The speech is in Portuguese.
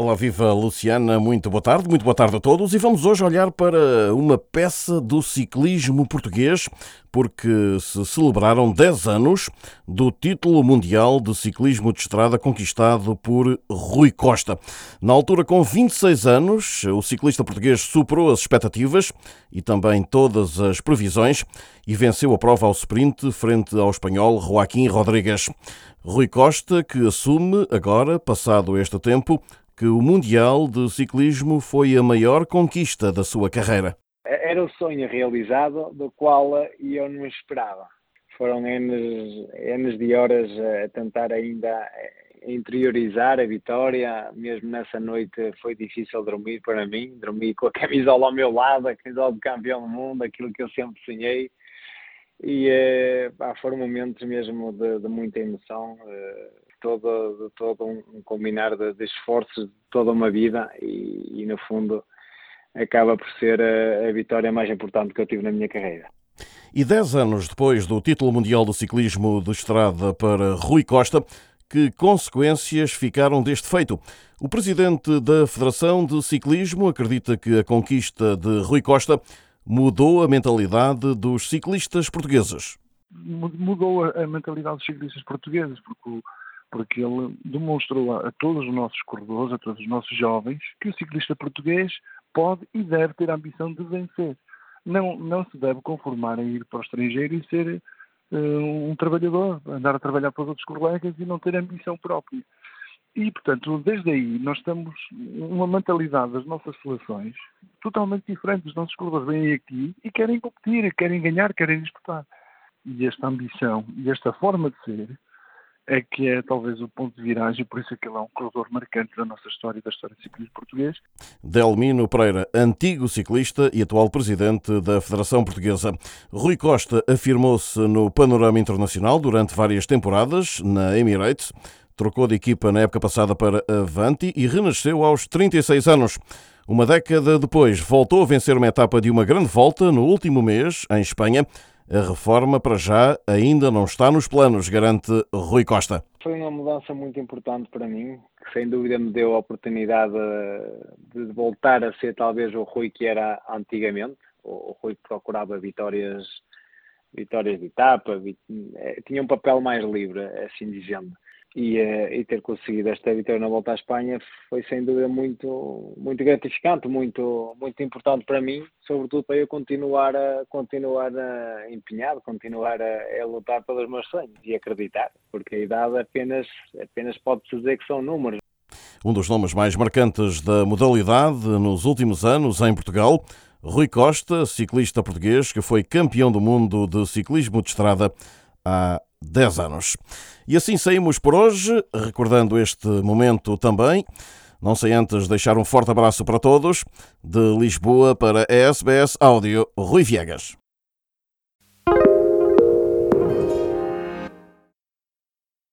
Olá, viva Luciana, muito boa tarde, muito boa tarde a todos e vamos hoje olhar para uma peça do ciclismo português porque se celebraram 10 anos do título mundial de ciclismo de estrada conquistado por Rui Costa. Na altura, com 26 anos, o ciclista português superou as expectativas e também todas as previsões e venceu a prova ao sprint frente ao espanhol Joaquim Rodrigues. Rui Costa, que assume agora, passado este tempo, que o Mundial de Ciclismo foi a maior conquista da sua carreira. Era o sonho realizado do qual eu não esperava. Foram anos, de horas a tentar ainda interiorizar a vitória. Mesmo nessa noite foi difícil dormir para mim. Dormi com a camisola ao meu lado, a camisola de campeão do mundo, aquilo que eu sempre sonhei. E eh, foram momentos mesmo de, de muita emoção. Eh, todo, de todo um, combinar de, de, esforços de toda uma vida e, e, no fundo acaba por ser a, a vitória mais importante que eu tive na minha carreira. E dez anos depois do título mundial do ciclismo de estrada para Rui Costa, que consequências ficaram deste feito? O presidente da Federação de Ciclismo acredita que a conquista de Rui Costa mudou a mentalidade dos ciclistas portugueses. Mudou a mentalidade dos ciclistas portugueses, porque porque ele demonstrou a, todos os nossos corredores, a todos os nossos jovens, que o ciclista português pode e deve ter a ambição de vencer. Não, não se deve conformar em ir para o estrangeiro e ser uh, um trabalhador, andar a trabalhar para os outros colegas e não ter ambição própria. E, portanto, desde aí nós estamos uma mentalidade das nossas seleções totalmente diferente. Os nossos corredores vêm aqui e querem competir, querem ganhar, querem disputar. E esta ambição e esta forma de ser é que é talvez o ponto de viragem, por isso é que ele é um corredor marcante da nossa história e da história do ciclismo português. Delmino Pereira, antigo ciclista e atual presidente da Federação Portuguesa. Rui Costa afirmou-se no panorama internacional durante várias temporadas na Emirates, trocou de equipa na época passada para Avanti e renasceu aos 36 anos. Uma década depois, voltou a vencer uma etapa de uma grande volta no último mês, em Espanha, a reforma, para já, ainda não está nos planos, garante Rui Costa. Foi uma mudança muito importante para mim, que sem dúvida me deu a oportunidade de voltar a ser talvez o Rui que era antigamente, o Rui que procurava vitórias, vitórias de etapa, eh, tinha um papel mais livre, assim dizendo e, uh, e, ter conseguido esta vitória na volta à Espanha foi sem dúvida muito muito gratificante, muito muito importante para mim, sobretudo para eu continuar a continuar a empenhado, continuar a, a lutar pelos meus sonhos e acreditar, porque a idade apenas apenas pode dizer que são números. Um dos nomes mais marcantes da modalidade nos últimos anos em Portugal, Rui Costa, ciclista português que foi campeão do mundo de ciclismo de estrada há 10 anos. E assim saímos por hoje, recordando este momento também. Não sei antes deixar um forte abraço para todos. De Lisboa para a SBS Áudio, Rui Viegas.